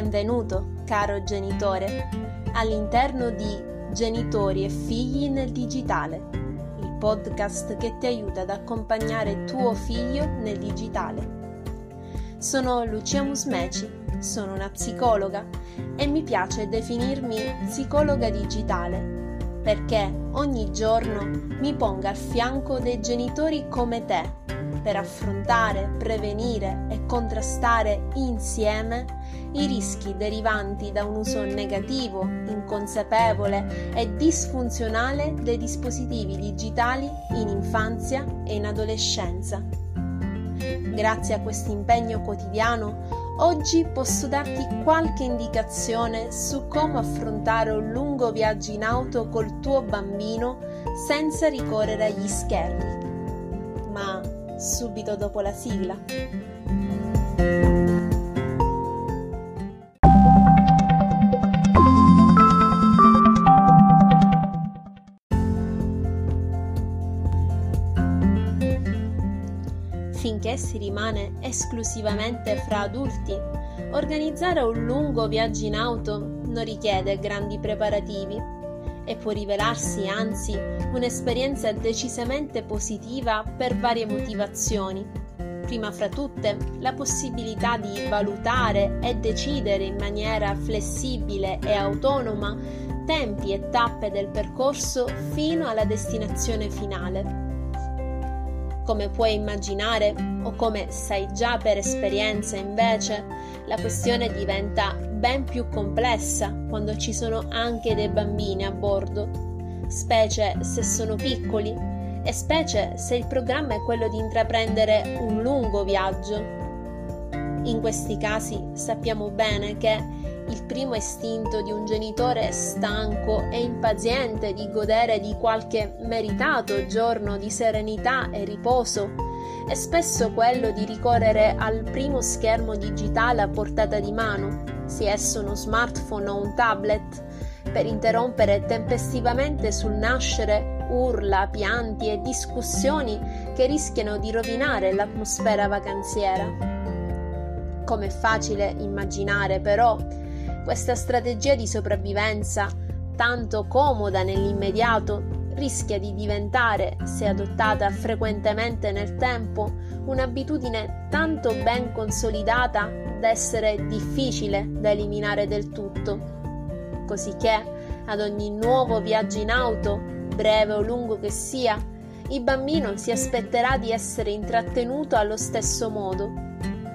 Benvenuto, caro genitore, all'interno di Genitori e figli nel digitale, il podcast che ti aiuta ad accompagnare tuo figlio nel digitale. Sono Lucia Musmeci, sono una psicologa e mi piace definirmi psicologa digitale perché ogni giorno mi ponga al fianco dei genitori come te per affrontare, prevenire e contrastare insieme i rischi derivanti da un uso negativo, inconsapevole e disfunzionale dei dispositivi digitali in infanzia e in adolescenza. Grazie a questo impegno quotidiano, oggi posso darti qualche indicazione su come affrontare un lungo viaggio in auto col tuo bambino senza ricorrere agli schermi. Subito dopo la sigla. Finché si rimane esclusivamente fra adulti, organizzare un lungo viaggio in auto non richiede grandi preparativi e può rivelarsi anzi un'esperienza decisamente positiva per varie motivazioni. Prima fra tutte la possibilità di valutare e decidere in maniera flessibile e autonoma tempi e tappe del percorso fino alla destinazione finale. Come puoi immaginare, o come sai già per esperienza invece, la questione diventa ben più complessa quando ci sono anche dei bambini a bordo, specie se sono piccoli e specie se il programma è quello di intraprendere un lungo viaggio. In questi casi sappiamo bene che il primo istinto di un genitore stanco e impaziente di godere di qualche meritato giorno di serenità e riposo è spesso quello di ricorrere al primo schermo digitale a portata di mano, sia esso uno smartphone o un tablet, per interrompere tempestivamente sul nascere urla, pianti e discussioni che rischiano di rovinare l'atmosfera vacanziera. Come è facile immaginare, però, questa strategia di sopravvivenza, tanto comoda nell'immediato, rischia di diventare, se adottata frequentemente nel tempo, un'abitudine tanto ben consolidata da essere difficile da eliminare del tutto. Cosicché, ad ogni nuovo viaggio in auto, breve o lungo che sia, il bambino si aspetterà di essere intrattenuto allo stesso modo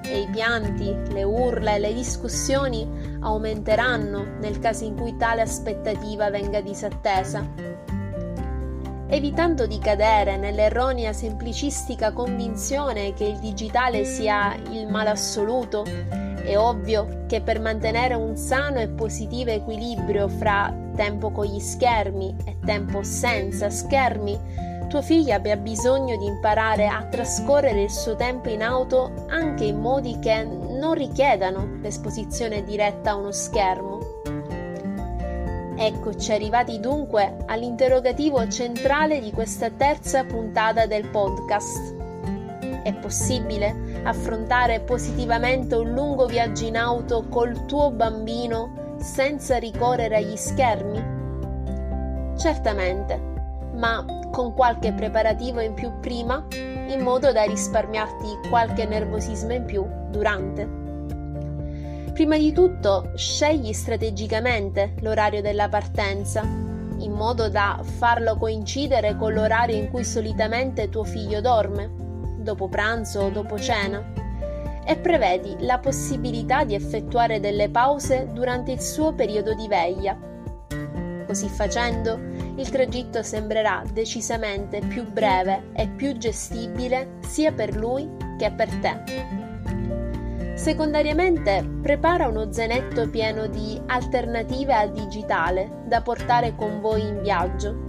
e i pianti, le urla e le discussioni aumenteranno nel caso in cui tale aspettativa venga disattesa. Evitando di cadere nell'erronea semplicistica convinzione che il digitale sia il male assoluto, è ovvio che per mantenere un sano e positivo equilibrio fra tempo con gli schermi e tempo senza schermi, tuo figlio abbia bisogno di imparare a trascorrere il suo tempo in auto anche in modi che non richiedano l'esposizione diretta a uno schermo. Eccoci arrivati dunque all'interrogativo centrale di questa terza puntata del podcast. È possibile affrontare positivamente un lungo viaggio in auto col tuo bambino senza ricorrere agli schermi? Certamente, ma con qualche preparativo in più prima, in modo da risparmiarti qualche nervosismo in più durante. Prima di tutto, scegli strategicamente l'orario della partenza, in modo da farlo coincidere con l'orario in cui solitamente tuo figlio dorme, dopo pranzo o dopo cena, e prevedi la possibilità di effettuare delle pause durante il suo periodo di veglia. Così facendo, il tragitto sembrerà decisamente più breve e più gestibile sia per lui che per te. Secondariamente, prepara uno zainetto pieno di alternative al digitale da portare con voi in viaggio.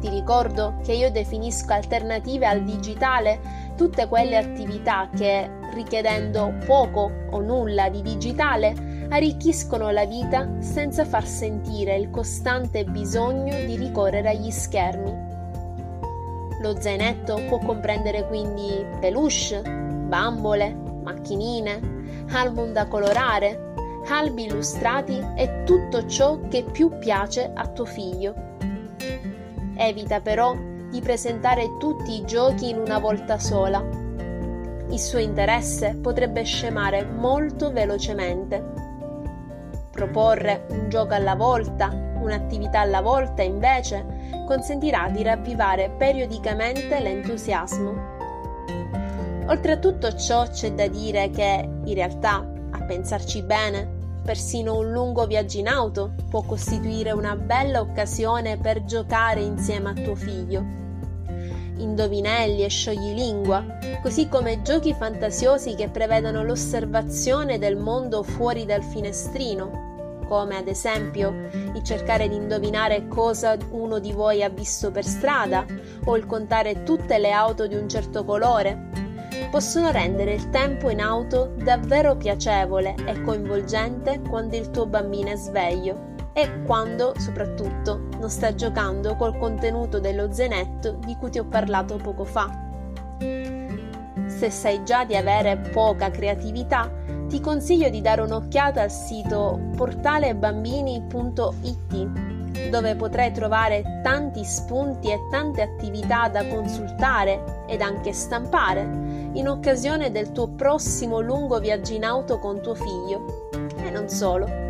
Ti ricordo che io definisco alternative al digitale tutte quelle attività che, richiedendo poco o nulla di digitale, arricchiscono la vita senza far sentire il costante bisogno di ricorrere agli schermi. Lo zainetto può comprendere quindi peluche, bambole, macchinine, album da colorare, albi illustrati e tutto ciò che più piace a tuo figlio. Evita però di presentare tutti i giochi in una volta sola. Il suo interesse potrebbe scemare molto velocemente. Proporre un gioco alla volta, un'attività alla volta, invece, consentirà di ravvivare periodicamente l'entusiasmo. Oltre a tutto ciò c'è da dire che, in realtà, a pensarci bene, persino un lungo viaggio in auto può costituire una bella occasione per giocare insieme a tuo figlio. Indovinelli e scioglilingua, così come giochi fantasiosi che prevedono l'osservazione del mondo fuori dal finestrino, come ad esempio il cercare di indovinare cosa uno di voi ha visto per strada o il contare tutte le auto di un certo colore, possono rendere il tempo in auto davvero piacevole e coinvolgente quando il tuo bambino è sveglio e quando, soprattutto, non sta giocando col contenuto dello zainetto di cui ti ho parlato poco fa. Se sai già di avere poca creatività, ti consiglio di dare un'occhiata al sito portalebambini.it dove potrai trovare tanti spunti e tante attività da consultare ed anche stampare in occasione del tuo prossimo lungo viaggio in auto con tuo figlio. E non solo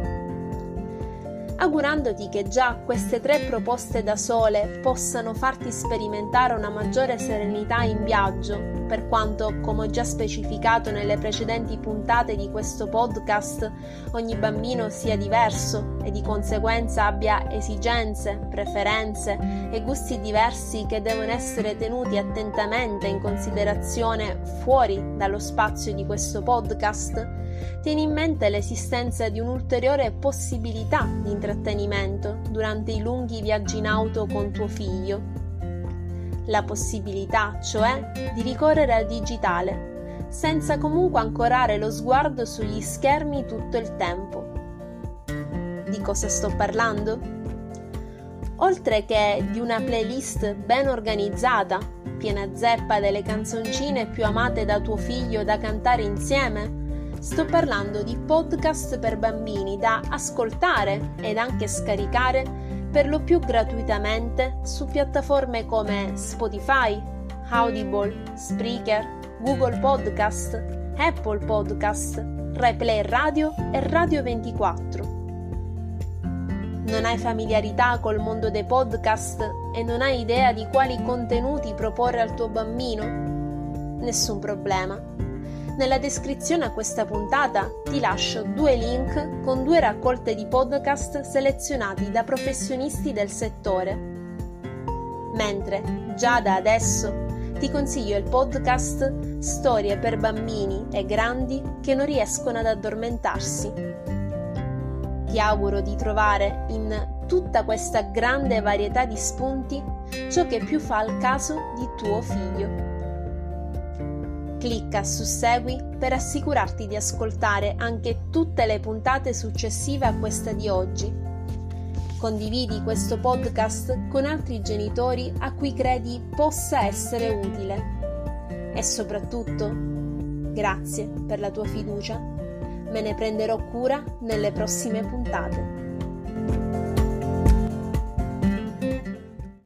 augurandoti che già queste tre proposte da sole possano farti sperimentare una maggiore serenità in viaggio, per quanto, come ho già specificato nelle precedenti puntate di questo podcast, ogni bambino sia diverso e di conseguenza abbia esigenze, preferenze e gusti diversi che devono essere tenuti attentamente in considerazione fuori dallo spazio di questo podcast tieni in mente l'esistenza di un'ulteriore possibilità di intrattenimento durante i lunghi viaggi in auto con tuo figlio. La possibilità, cioè, di ricorrere al digitale, senza comunque ancorare lo sguardo sugli schermi tutto il tempo. Di cosa sto parlando? Oltre che di una playlist ben organizzata, piena zeppa delle canzoncine più amate da tuo figlio da cantare insieme, Sto parlando di podcast per bambini da ascoltare ed anche scaricare per lo più gratuitamente su piattaforme come Spotify, Audible, Spreaker, Google Podcast, Apple Podcast, Replay Radio e Radio 24. Non hai familiarità col mondo dei podcast e non hai idea di quali contenuti proporre al tuo bambino? Nessun problema nella descrizione a questa puntata ti lascio due link con due raccolte di podcast selezionati da professionisti del settore. Mentre, già da adesso, ti consiglio il podcast Storie per bambini e grandi che non riescono ad addormentarsi. Ti auguro di trovare in tutta questa grande varietà di spunti ciò che più fa al caso di tuo figlio. Clicca su Segui per assicurarti di ascoltare anche tutte le puntate successive a questa di oggi. Condividi questo podcast con altri genitori a cui credi possa essere utile. E soprattutto, grazie per la tua fiducia. Me ne prenderò cura nelle prossime puntate.